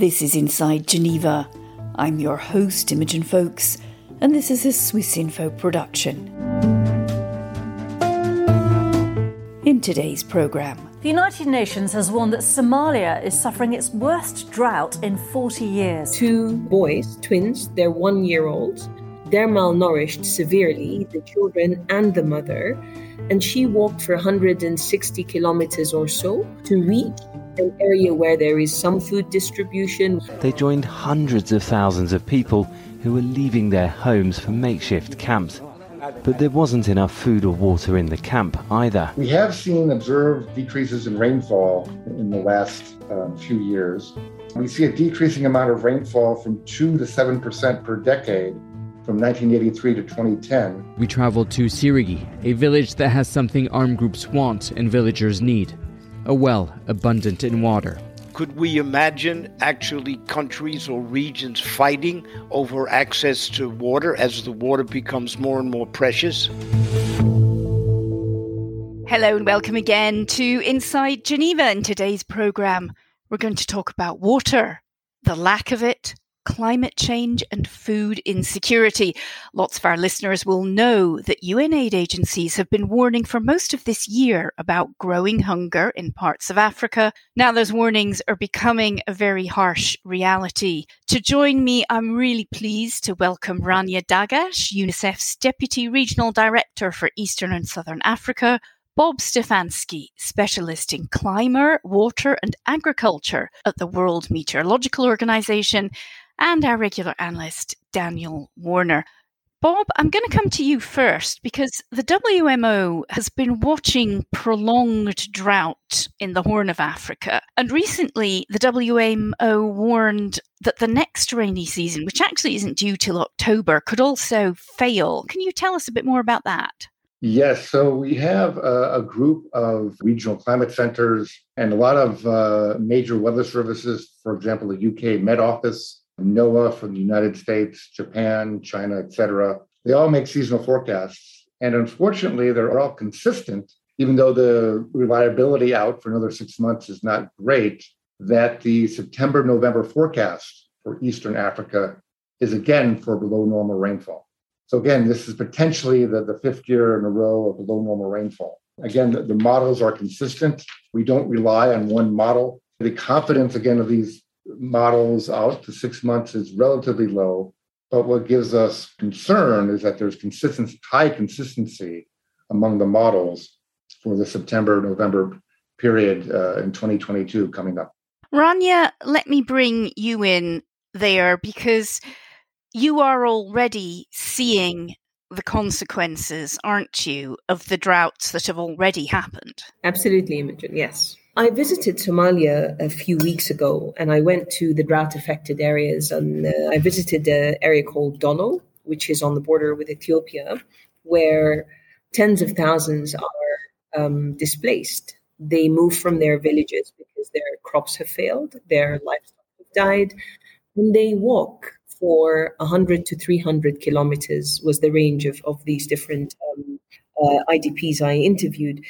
This is Inside Geneva. I'm your host, Imogen Foulkes, and this is a Swiss Info production. In today's programme, the United Nations has warned that Somalia is suffering its worst drought in 40 years. Two boys, twins, they're one year old. They're malnourished severely, the children and the mother. And she walked for 160 kilometers or so to reach an area where there is some food distribution. They joined hundreds of thousands of people who were leaving their homes for makeshift camps. But there wasn't enough food or water in the camp either. We have seen observed decreases in rainfall in the last um, few years. We see a decreasing amount of rainfall from 2 to 7% per decade from 1983 to 2010. We traveled to Sirigi, a village that has something armed groups want and villagers need a well abundant in water. Could we imagine actually countries or regions fighting over access to water as the water becomes more and more precious? Hello and welcome again to Inside Geneva. In today's programme, we're going to talk about water, the lack of it, climate change and food insecurity. Lots of our listeners will know that UN aid agencies have been warning for most of this year about growing hunger in parts of Africa. Now, those warnings are becoming a very harsh reality. To join me, I'm really pleased to welcome Rania Dagash, UNICEF's Deputy Regional Director for Eastern and Southern Africa. Bob Stefanski, specialist in climate, water, and agriculture at the World Meteorological Organization, and our regular analyst, Daniel Warner. Bob, I'm going to come to you first because the WMO has been watching prolonged drought in the Horn of Africa. And recently, the WMO warned that the next rainy season, which actually isn't due till October, could also fail. Can you tell us a bit more about that? Yes, so we have a, a group of regional climate centers and a lot of uh, major weather services, for example, the UK Met Office NOAA from the United States, Japan, China, etc. They all make seasonal forecasts. And unfortunately, they're all consistent, even though the reliability out for another six months is not great, that the September November forecast for Eastern Africa is again for below normal rainfall. So, again, this is potentially the, the fifth year in a row of below normal rainfall. Again, the, the models are consistent. We don't rely on one model. The confidence, again, of these models out to six months is relatively low. But what gives us concern is that there's consistency, high consistency among the models for the September November period uh, in 2022 coming up. Rania, let me bring you in there because you are already seeing the consequences, aren't you, of the droughts that have already happened? Absolutely, Imogen, yes. I visited Somalia a few weeks ago and I went to the drought affected areas. And uh, I visited an area called Dolow, which is on the border with Ethiopia, where tens of thousands are um, displaced. They move from their villages because their crops have failed, their livestock have died, and they walk for 100 to 300 kilometers was the range of, of these different um, uh, IDPs I interviewed.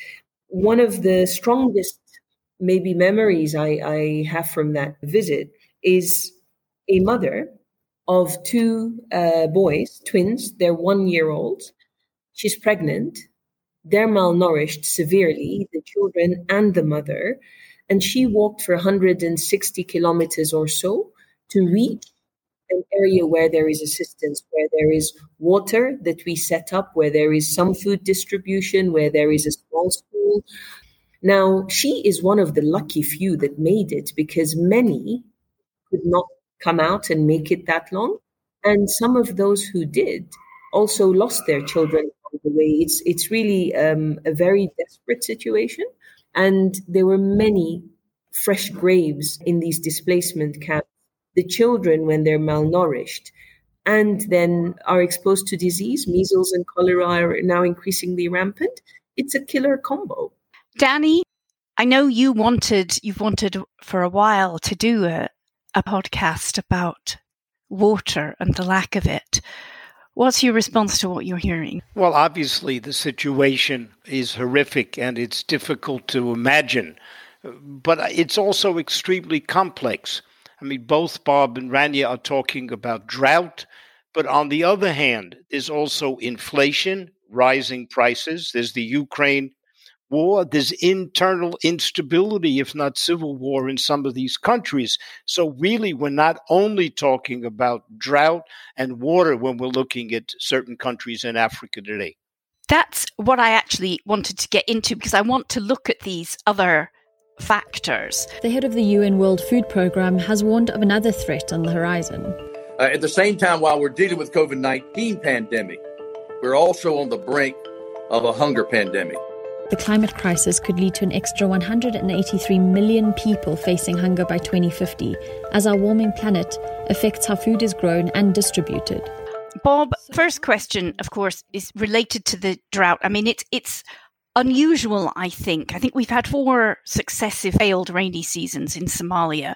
One of the strongest maybe memories I, I have from that visit is a mother of two uh, boys, twins. They're one year old. She's pregnant. They're malnourished severely, the children and the mother. And she walked for 160 kilometers or so to reach an area where there is assistance, where there is water that we set up, where there is some food distribution, where there is a small school, now, she is one of the lucky few that made it because many could not come out and make it that long. And some of those who did also lost their children along the way. It's, it's really um, a very desperate situation. And there were many fresh graves in these displacement camps. The children, when they're malnourished, and then are exposed to disease, measles and cholera are now increasingly rampant. It's a killer combo. Danny, I know you wanted you've wanted for a while to do a, a podcast about water and the lack of it. What's your response to what you're hearing? Well, obviously, the situation is horrific and it's difficult to imagine, but it's also extremely complex. I mean, both Bob and Rania are talking about drought, but on the other hand, there's also inflation, rising prices. There's the Ukraine war. There's internal instability, if not civil war, in some of these countries. So, really, we're not only talking about drought and water when we're looking at certain countries in Africa today. That's what I actually wanted to get into because I want to look at these other factors. The head of the UN World Food Programme has warned of another threat on the horizon. Uh, at the same time, while we're dealing with COVID-19 pandemic, we're also on the brink of a hunger pandemic. The climate crisis could lead to an extra 183 million people facing hunger by 2050, as our warming planet affects how food is grown and distributed. Bob, first question, of course, is related to the drought. I mean, it's it's unusual, I think. I think we've had four successive failed rainy seasons in Somalia.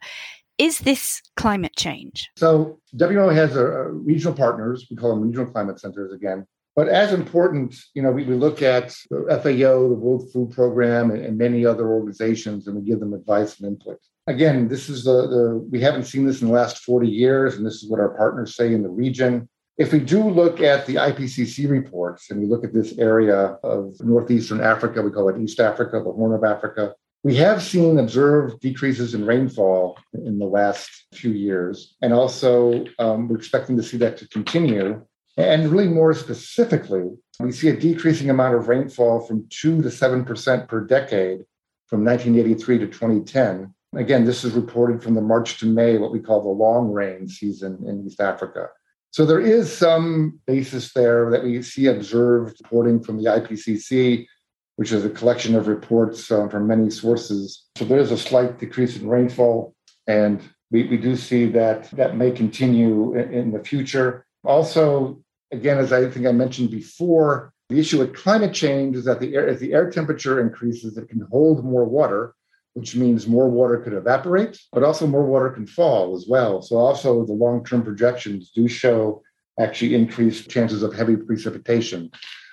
Is this climate change? So WMO has a, a regional partners. We call them regional climate centers again. But as important, you know, we, we look at the FAO, the World Food Program, and, and, many other organizations, and we give them advice and input. Again, this is the, the we haven't seen this in the last 40 years, and this is what our partners say in the region. If we do look at the IPCC reports and we look at this area of northeastern Africa, we call it East Africa, the Horn of Africa, we have seen observed decreases in rainfall in the last few years. And also, um, we're expecting to see that to continue. And really, more specifically, we see a decreasing amount of rainfall from 2 to 7% per decade from 1983 to 2010. Again, this is reported from the March to May, what we call the long rain season in East Africa. So there is some basis there that we see observed reporting from the IPCC, which is a collection of reports um, from many sources. So there is a slight decrease in rainfall, and we, we do see that that may continue in, in the future. Also, again, as I think I mentioned before, the issue with climate change is that the air, as the air temperature increases, it can hold more water, which means more water could evaporate, but also more water can fall as well. So, also the long term projections do show actually increased chances of heavy precipitation.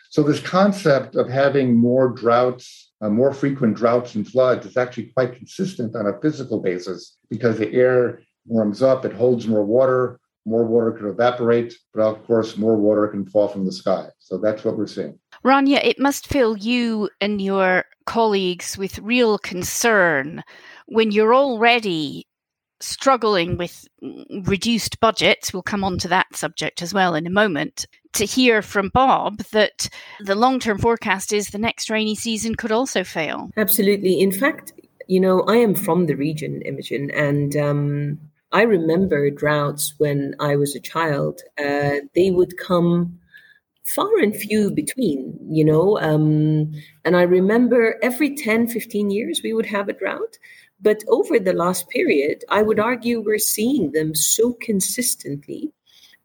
So, this concept of having more droughts, uh, more frequent droughts and floods is actually quite consistent on a physical basis because the air warms up, it holds more water, more water could evaporate, but of course, more water can fall from the sky. So, that's what we're seeing. Rania, it must fill you and your colleagues with real concern when you're already struggling with reduced budgets. We'll come on to that subject as well in a moment. To hear from Bob that the long term forecast is the next rainy season could also fail. Absolutely. In fact, you know, I am from the region, Imogen, and um, I remember droughts when I was a child. Uh, they would come far and few between, you know. Um, and I remember every 10, 15 years we would have a drought. But over the last period, I would argue we're seeing them so consistently.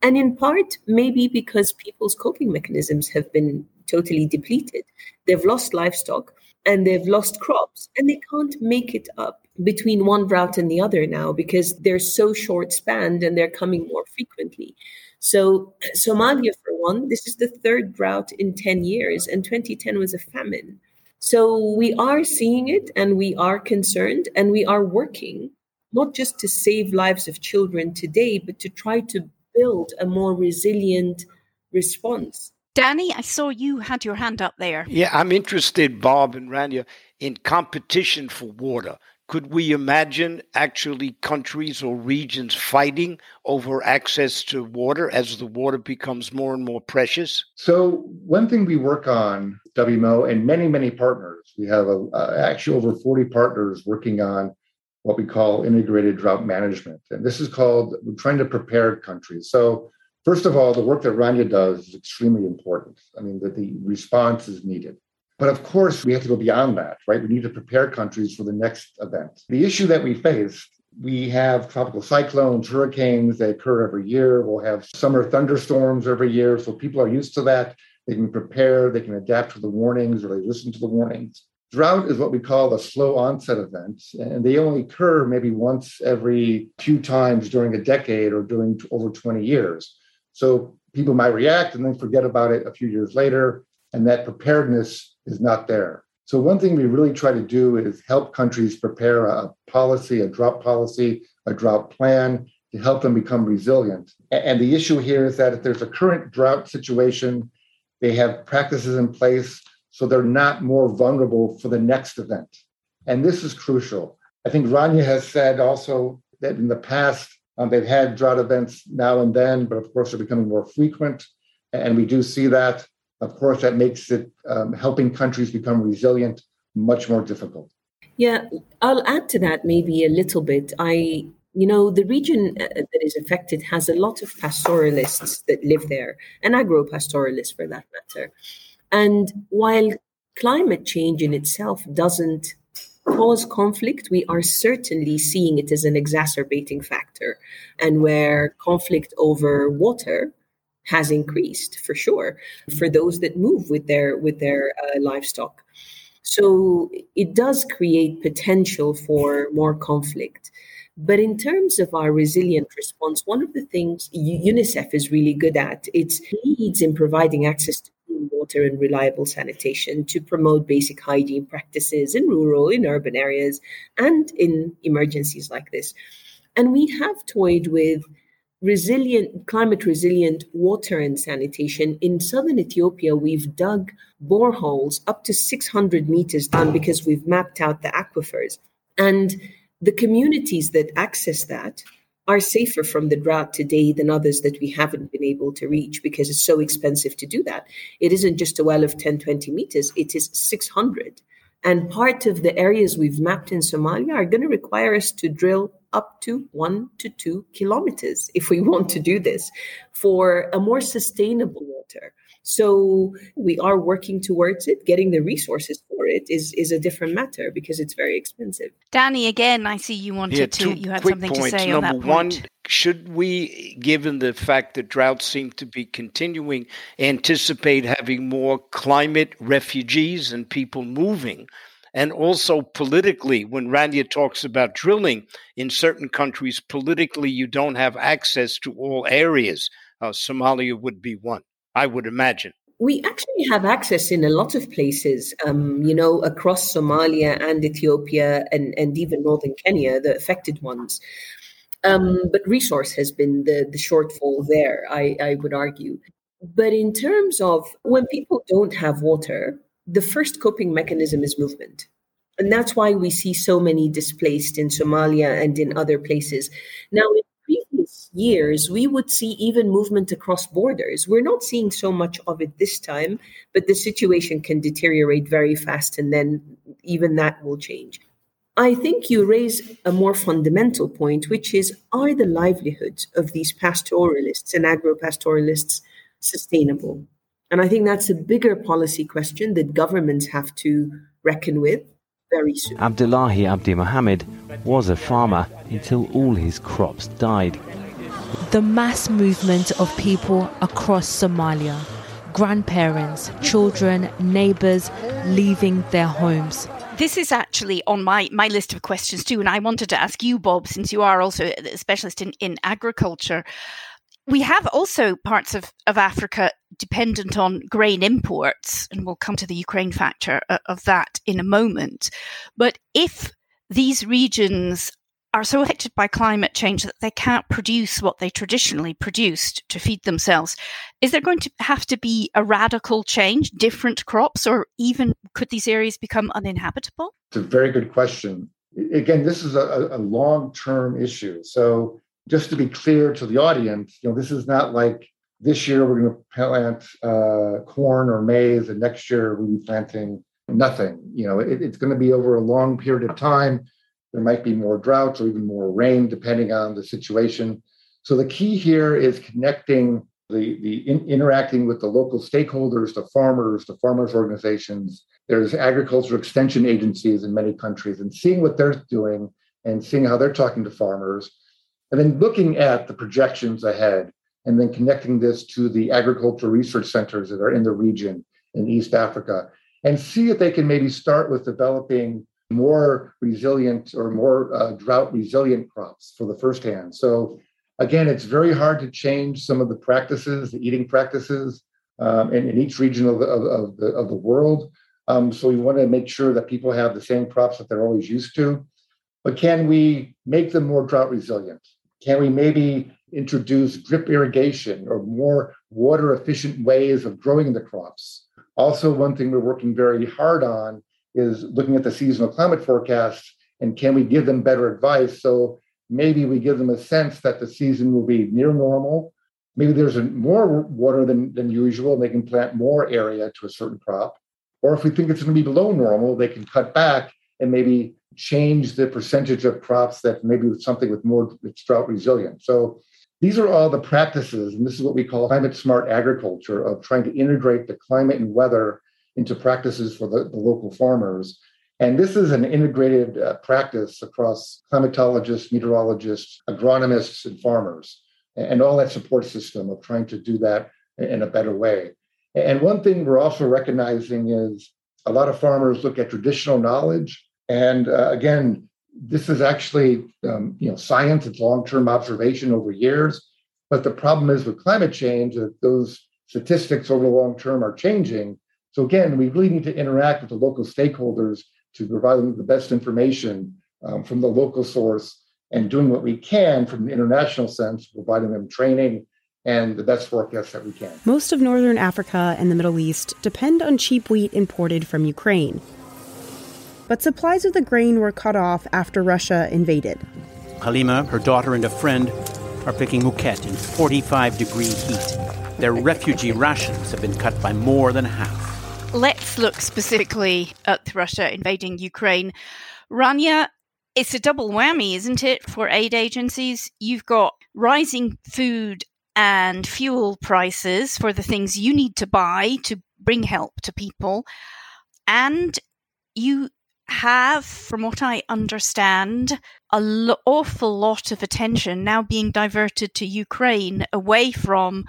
And in part, maybe because people's coping mechanisms have been totally depleted. They've lost livestock and they've lost crops, and they can't make it up between one drought and the other now because they're so short spanned and they're coming more frequently. So, Somalia, for one, this is the third drought in 10 years, and 2010 was a famine. So, we are seeing it and we are concerned and we are working not just to save lives of children today, but to try to build a more resilient response. Danny, I saw you had your hand up there. Yeah, I'm interested, Bob and Rania, in competition for water. Could we imagine actually countries or regions fighting over access to water as the water becomes more and more precious? So, one thing we work on, WMO, and many, many partners, we have a, actually over 40 partners working on what we call integrated drought management. And this is called, we're trying to prepare countries. So, first of all, the work that Rania does is extremely important. I mean, that the response is needed. But of course, we have to go beyond that, right? We need to prepare countries for the next event. The issue that we face we have tropical cyclones, hurricanes that occur every year. We'll have summer thunderstorms every year. So people are used to that. They can prepare, they can adapt to the warnings or they listen to the warnings. Drought is what we call a slow onset event, and they only occur maybe once every few times during a decade or during over 20 years. So people might react and then forget about it a few years later, and that preparedness is not there. So, one thing we really try to do is help countries prepare a policy, a drought policy, a drought plan to help them become resilient. And the issue here is that if there's a current drought situation, they have practices in place so they're not more vulnerable for the next event. And this is crucial. I think Rania has said also that in the past, um, they've had drought events now and then, but of course, they're becoming more frequent. And we do see that. Of course, that makes it um, helping countries become resilient much more difficult. Yeah, I'll add to that maybe a little bit. I, you know, the region uh, that is affected has a lot of pastoralists that live there, and agro pastoralists for that matter. And while climate change in itself doesn't cause conflict, we are certainly seeing it as an exacerbating factor, and where conflict over water has increased for sure for those that move with their with their uh, livestock. So it does create potential for more conflict. But in terms of our resilient response, one of the things UNICEF is really good at, it's leads in providing access to clean water and reliable sanitation to promote basic hygiene practices in rural, in urban areas, and in emergencies like this. And we have toyed with resilient, climate resilient water and sanitation. In southern Ethiopia, we've dug boreholes up to 600 meters down because we've mapped out the aquifers. And the communities that access that are safer from the drought today than others that we haven't been able to reach because it's so expensive to do that. It isn't just a well of 10, 20 meters, it is 600. And part of the areas we've mapped in Somalia are going to require us to drill up to one to two kilometers if we want to do this for a more sustainable water. So we are working towards it. Getting the resources for it is is a different matter because it's very expensive. Danny, again, I see you wanted yeah, to. You had something points. to say Number on that one, point. should we, given the fact that droughts seem to be continuing, anticipate having more climate refugees and people moving? And also politically, when Rania talks about drilling in certain countries, politically, you don't have access to all areas. Uh, Somalia would be one. I would imagine. We actually have access in a lot of places, um, you know, across Somalia and Ethiopia and, and even northern Kenya, the affected ones. Um, but resource has been the, the shortfall there, I, I would argue. But in terms of when people don't have water, the first coping mechanism is movement. And that's why we see so many displaced in Somalia and in other places. Now, in previous years, we would see even movement across borders. We're not seeing so much of it this time, but the situation can deteriorate very fast, and then even that will change. I think you raise a more fundamental point, which is are the livelihoods of these pastoralists and agro pastoralists sustainable? And I think that's a bigger policy question that governments have to reckon with very soon. Abdullahi Abdi Mohammed was a farmer until all his crops died. The mass movement of people across Somalia grandparents, children, neighbors leaving their homes. This is actually on my, my list of questions too. And I wanted to ask you, Bob, since you are also a specialist in, in agriculture we have also parts of, of Africa dependent on grain imports, and we'll come to the Ukraine factor uh, of that in a moment. But if these regions are so affected by climate change that they can't produce what they traditionally produced to feed themselves, is there going to have to be a radical change, different crops, or even could these areas become uninhabitable? It's a very good question. Again, this is a, a long term issue. So just to be clear to the audience, you know, this is not like this year we're going to plant uh, corn or maize, and next year we'll be planting nothing. You know, it, it's going to be over a long period of time. There might be more droughts or even more rain, depending on the situation. So the key here is connecting the the in, interacting with the local stakeholders, the farmers, the farmers organizations. There's agricultural extension agencies in many countries, and seeing what they're doing and seeing how they're talking to farmers and then looking at the projections ahead and then connecting this to the agricultural research centers that are in the region in East Africa and see if they can maybe start with developing more resilient or more uh, drought resilient crops for the first hand. So again, it's very hard to change some of the practices, the eating practices um, in, in, each region of the, of, of, the, of the world. Um, so we want to make sure that people have the same crops that they're always used to. But can we make them more drought resilient? Can we maybe introduce drip irrigation or more water efficient ways of growing the crops? Also, one thing we're working very hard on is looking at the seasonal climate forecasts and can we give them better advice? So maybe we give them a sense that the season will be near normal. Maybe there's more water than, than usual, and they can plant more area to a certain crop. Or if we think it's going to be below normal, they can cut back and maybe change the percentage of crops that maybe with something with more drought resilient. So these are all the practices, and this is what we call climate smart agriculture of trying to integrate the climate and weather into practices for the, the local farmers. And this is an integrated uh, practice across climatologists, meteorologists, agronomists, and farmers, and all that support system of trying to do that in a better way. And one thing we're also recognizing is a lot of farmers look at traditional knowledge. And uh, again, this is actually um, you know science, it's long-term observation over years. But the problem is with climate change that those statistics over the long term are changing. So again, we really need to interact with the local stakeholders to provide them the best information um, from the local source and doing what we can from the international sense, providing them training and the best forecasts that we can. Most of northern Africa and the Middle East depend on cheap wheat imported from Ukraine. But supplies of the grain were cut off after Russia invaded. Halima, her daughter, and a friend are picking mouquet in 45 degree heat. Their refugee rations have been cut by more than half. Let's look specifically at Russia invading Ukraine. Rania, it's a double whammy, isn't it, for aid agencies? You've got rising food and fuel prices for the things you need to buy to bring help to people. And you have, from what I understand, an awful lot of attention now being diverted to Ukraine away from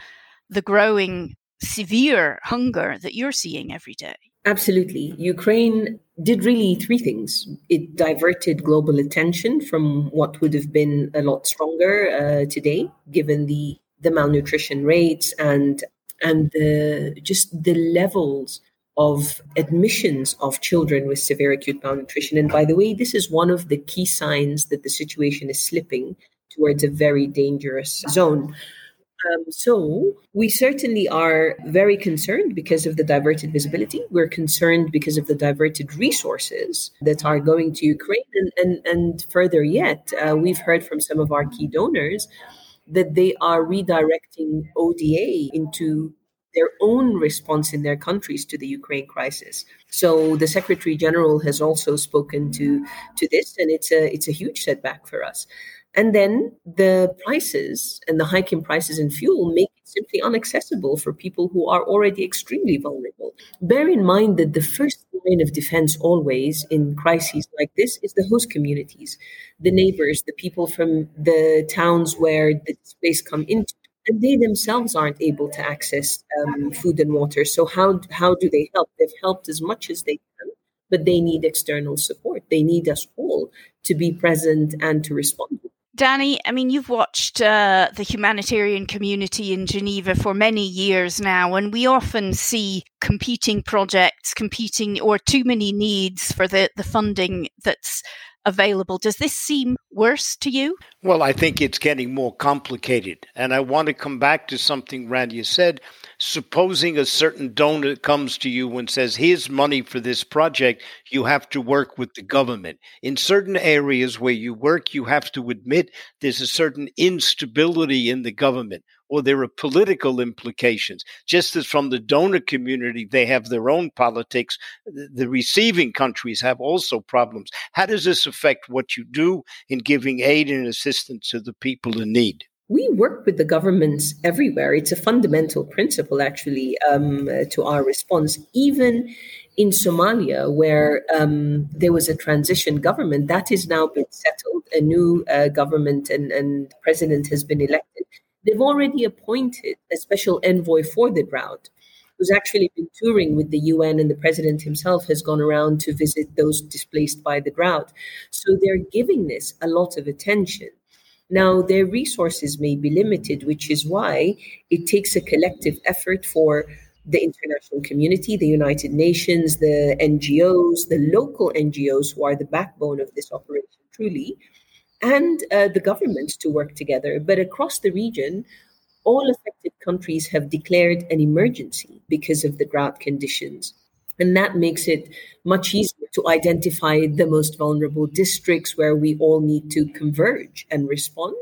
the growing severe hunger that you're seeing every day. Absolutely. Ukraine did really three things. It diverted global attention from what would have been a lot stronger uh, today, given the, the malnutrition rates and and the just the levels of admissions of children with severe acute malnutrition. And by the way, this is one of the key signs that the situation is slipping towards a very dangerous zone. Um, so we certainly are very concerned because of the diverted visibility. We're concerned because of the diverted resources that are going to Ukraine. And, and, and further yet, uh, we've heard from some of our key donors that they are redirecting ODA into their own response in their countries to the Ukraine crisis. So the Secretary General has also spoken to to this, and it's a it's a huge setback for us. And then the prices and the hike in prices in fuel make it simply inaccessible for people who are already extremely vulnerable. Bear in mind that the first line of defense always in crises like this is the host communities, the neighbors, the people from the towns where the displaced come into. And they themselves aren't able to access um, food and water. So how how do they help? They've helped as much as they can, but they need external support. They need us all to be present and to respond Danny, I mean, you've watched uh, the humanitarian community in Geneva for many years now, and we often see competing projects, competing or too many needs for the, the funding that's available. Does this seem worse to you? Well, I think it's getting more complicated. And I want to come back to something Rania said supposing a certain donor comes to you and says, here's money for this project, you have to work with the government. In certain areas where you work, you have to admit there's a certain instability in the government or there are political implications. Just as from the donor community, they have their own politics, the receiving countries have also problems. How does this affect what you do in giving aid and assistance to the people in need? We work with the governments everywhere. It's a fundamental principle, actually, um, to our response. Even in Somalia, where um, there was a transition government, that has now been settled. A new uh, government and, and president has been elected. They've already appointed a special envoy for the drought who's actually been touring with the UN, and the president himself has gone around to visit those displaced by the drought. So they're giving this a lot of attention. Now, their resources may be limited, which is why it takes a collective effort for the international community, the United Nations, the NGOs, the local NGOs who are the backbone of this operation, truly, and uh, the government to work together. But across the region, all affected countries have declared an emergency because of the drought conditions. And that makes it much easier to identify the most vulnerable districts where we all need to converge and respond.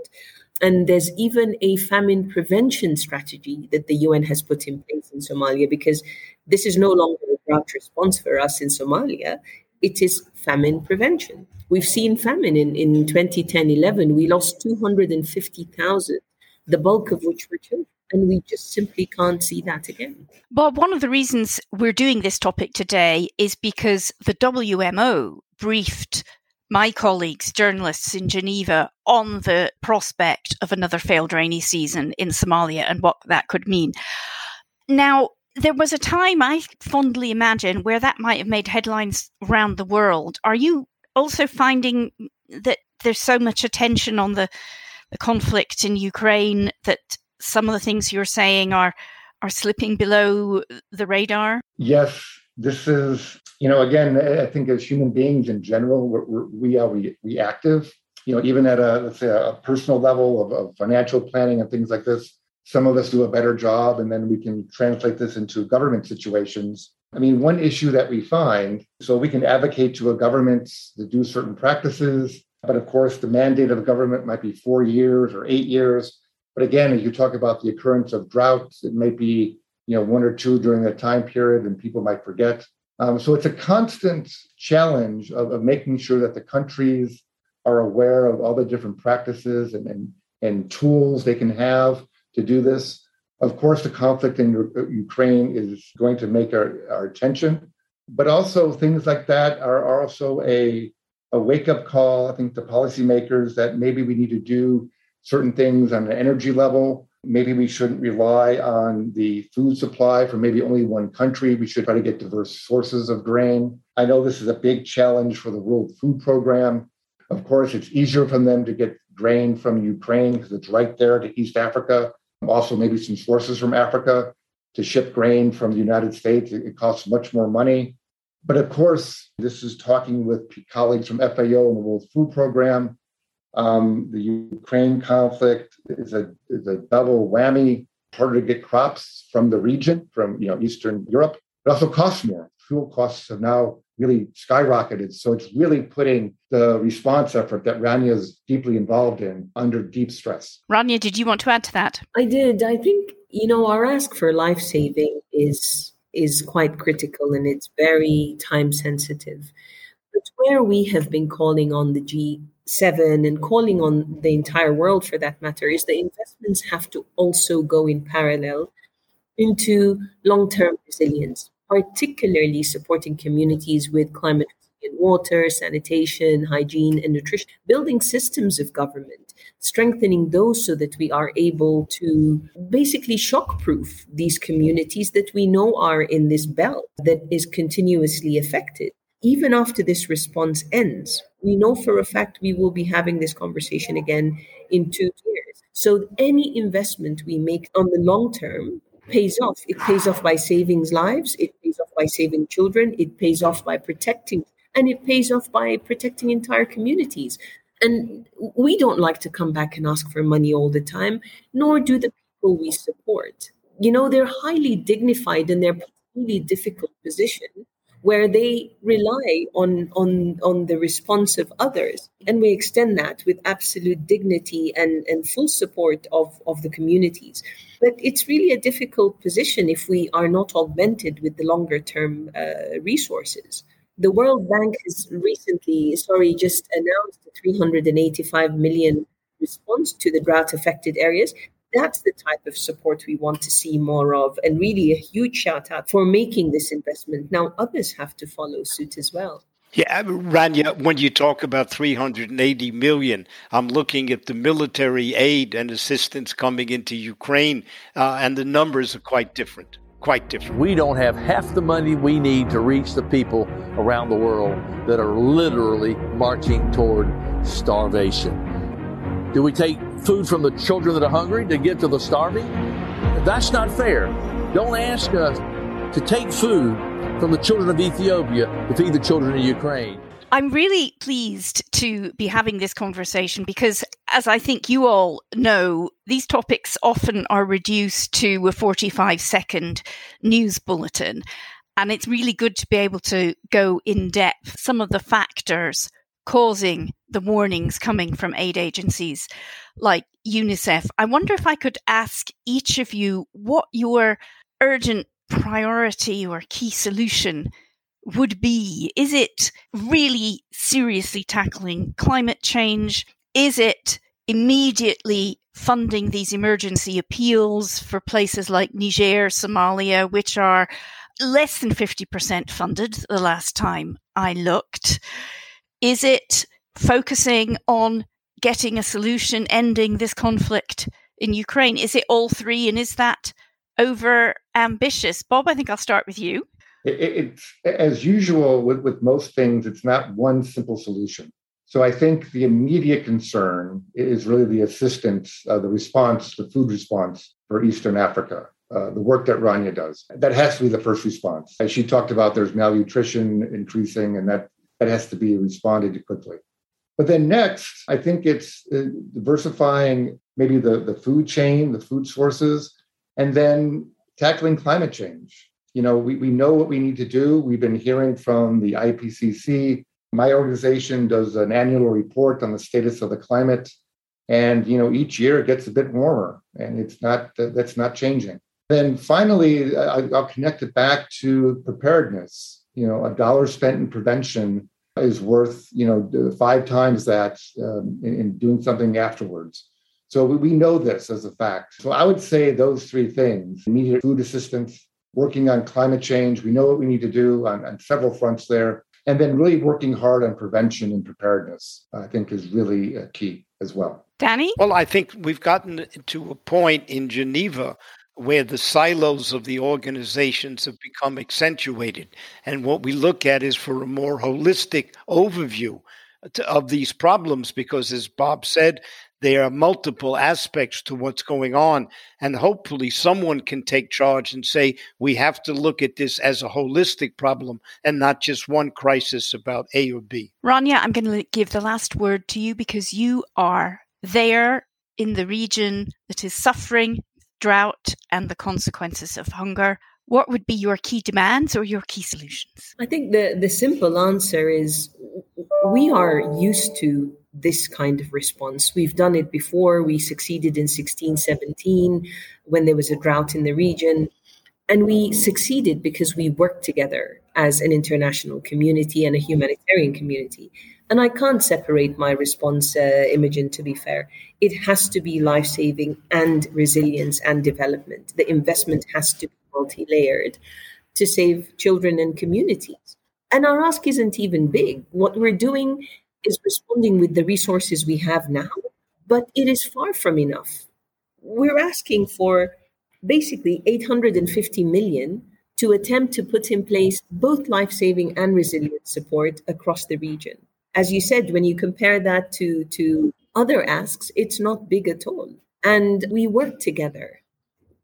And there's even a famine prevention strategy that the UN has put in place in Somalia because this is no longer a drought response for us in Somalia. It is famine prevention. We've seen famine in, in 2010 11. We lost 250,000, the bulk of which were children. And we just simply can't see that again. Bob, one of the reasons we're doing this topic today is because the WMO briefed my colleagues, journalists in Geneva, on the prospect of another failed rainy season in Somalia and what that could mean. Now, there was a time I fondly imagine where that might have made headlines around the world. Are you also finding that there's so much attention on the, the conflict in Ukraine that some of the things you're saying are are slipping below the radar? Yes, this is you know again I think as human beings in general we're, we are re- reactive. You know even at a let's say a personal level of, of financial planning and things like this. Some of us do a better job, and then we can translate this into government situations. I mean, one issue that we find so we can advocate to a government to do certain practices, but of course, the mandate of the government might be four years or eight years. But again, you talk about the occurrence of droughts, it might be you know one or two during a time period, and people might forget. Um, so it's a constant challenge of, of, making sure that the countries are aware of all the different practices and, and, and tools they can have to do this. Of course, the conflict in Ukraine is going to make our, our attention, but also things like that are also a, a wake up call, I think, to policymakers that maybe we need to do certain things on an energy level. Maybe we shouldn't rely on the food supply from maybe only one country. We should try to get diverse sources of grain. I know this is a big challenge for the World Food Program. Of course, it's easier for them to get grain from Ukraine because it's right there to East Africa. Also, maybe some sources from Africa to ship grain from the United States. It costs much more money. But of course, this is talking with colleagues from FAO and the World Food Program um, the Ukraine conflict is a, is a double whammy, harder to get crops from the region, from you know Eastern Europe. It also costs more. Fuel costs have now really skyrocketed. So it's really putting the response effort that Rania is deeply involved in under deep stress. Rania, did you want to add to that? I did. I think, you know, our ask for life saving is is quite critical and it's very time sensitive. But where we have been calling on the G seven and calling on the entire world for that matter is the investments have to also go in parallel into long-term resilience particularly supporting communities with climate resilient water sanitation hygiene and nutrition building systems of government strengthening those so that we are able to basically shockproof these communities that we know are in this belt that is continuously affected even after this response ends, we know for a fact we will be having this conversation again in two years. So any investment we make on the long term pays off. It pays off by saving lives, it pays off by saving children, it pays off by protecting, and it pays off by protecting entire communities. And we don't like to come back and ask for money all the time, nor do the people we support. You know, they're highly dignified and they're really difficult position where they rely on, on, on the response of others. And we extend that with absolute dignity and, and full support of, of the communities. But it's really a difficult position if we are not augmented with the longer term uh, resources. The World Bank has recently, sorry, just announced a 385 million response to the drought affected areas that's the type of support we want to see more of. And really a huge shout out for making this investment. Now, others have to follow suit as well. Yeah, Rania, when you talk about 380 million, I'm looking at the military aid and assistance coming into Ukraine, uh, and the numbers are quite different. Quite different. We don't have half the money we need to reach the people around the world that are literally marching toward starvation. Do we take food from the children that are hungry to get to the starving? That's not fair. Don't ask us to take food from the children of Ethiopia to feed the children of Ukraine. I'm really pleased to be having this conversation because, as I think you all know, these topics often are reduced to a 45 second news bulletin. And it's really good to be able to go in depth some of the factors causing the warnings coming from aid agencies like UNICEF. I wonder if I could ask each of you what your urgent priority or key solution would be. Is it really seriously tackling climate change? Is it immediately funding these emergency appeals for places like Niger, Somalia, which are less than 50% funded the last time I looked? Is it focusing on getting a solution, ending this conflict in Ukraine? Is it all three? And is that over ambitious? Bob, I think I'll start with you. It, it's as usual with, with most things, it's not one simple solution. So I think the immediate concern is really the assistance, uh, the response, the food response for Eastern Africa. Uh, the work that Rania does. That has to be the first response. As she talked about, there's malnutrition increasing, and that, that has to be responded to quickly. But then next, I think it's uh, diversifying maybe the, the food chain, the food sources, and then tackling climate change. You know, we, we know what we need to do. We've been hearing from the IPCC. My organization does an annual report on the status of the climate. And, you know, each year it gets a bit warmer and it's not, that's not changing. Then finally, I'll connect it back to preparedness. You know, a dollar spent in prevention is worth, you know, five times that um, in, in, doing something afterwards. So we, we know this as a fact. So I would say those three things immediate food assistance, working on climate change. We know what we need to do on, on several fronts there. And then really working hard on prevention and preparedness, I think, is really uh, key as well. Danny? Well, I think we've gotten to a point in Geneva where the silos of the organizations have become accentuated. And what we look at is for a more holistic overview of these problems, because as Bob said, there are multiple aspects to what's going on. And hopefully, someone can take charge and say, we have to look at this as a holistic problem and not just one crisis about A or B. Rania, I'm going to give the last word to you because you are there in the region that is suffering drought and the consequences of hunger, what would be your key demands or your key solutions? I think the, the simple answer is we are used to this kind of response. We've done it before. We succeeded in 1617 when there was a drought in the region. And we succeeded because we worked together as an international community and a humanitarian community. And I can't separate my response, uh, Imogen, to be fair. It has to be life saving and resilience and development. The investment has to be multi layered to save children and communities. And our ask isn't even big. What we're doing is responding with the resources we have now, but it is far from enough. We're asking for basically 850 million to attempt to put in place both life saving and resilient support across the region as you said, when you compare that to, to other asks, it's not big at all. And we work together.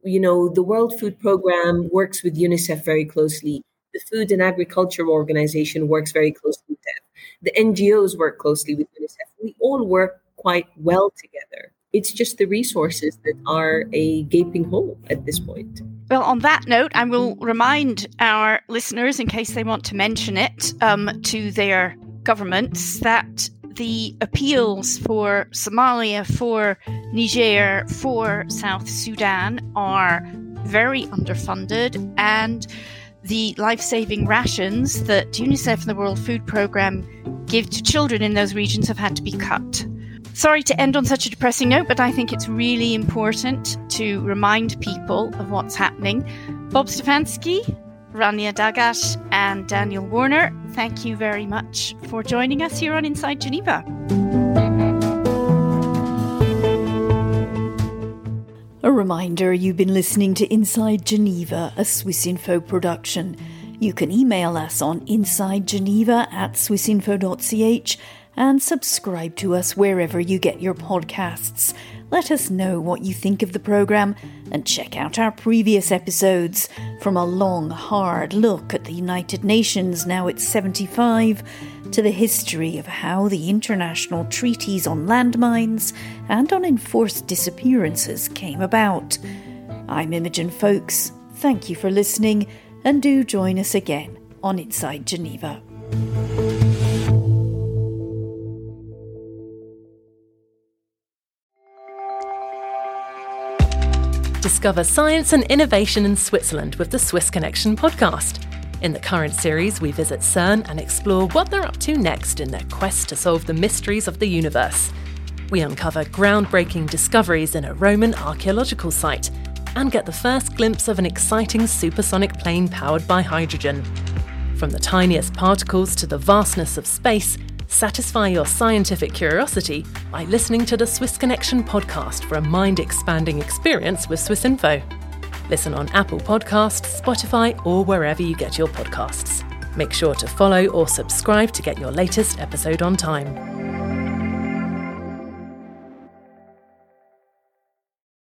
You know, the World Food Program works with UNICEF very closely. The Food and Agriculture Organization works very closely with them. The NGOs work closely with UNICEF. We all work quite well together. It's just the resources that are a gaping hole at this point. Well, on that note, I will remind our listeners, in case they want to mention it, um, to their governments that the appeals for Somalia, for Niger, for South Sudan are very underfunded and the life saving rations that UNICEF and the World Food Programme give to children in those regions have had to be cut. Sorry to end on such a depressing note, but I think it's really important to remind people of what's happening. Bob Stefanski, Rania Dagash and Daniel Warner, thank you very much for joining us here on Inside Geneva. A reminder you've been listening to Inside Geneva, a Swiss Info production. You can email us on insidegeneva at swissinfo.ch and subscribe to us wherever you get your podcasts. Let us know what you think of the programme and check out our previous episodes from a long, hard look at the United Nations, now it's 75, to the history of how the international treaties on landmines and on enforced disappearances came about. I'm Imogen Foulkes. Thank you for listening and do join us again on Inside Geneva. Discover science and innovation in Switzerland with the Swiss Connection podcast. In the current series, we visit CERN and explore what they're up to next in their quest to solve the mysteries of the universe. We uncover groundbreaking discoveries in a Roman archaeological site and get the first glimpse of an exciting supersonic plane powered by hydrogen. From the tiniest particles to the vastness of space, Satisfy your scientific curiosity by listening to the Swiss Connection podcast for a mind expanding experience with Swiss Info. Listen on Apple Podcasts, Spotify, or wherever you get your podcasts. Make sure to follow or subscribe to get your latest episode on time.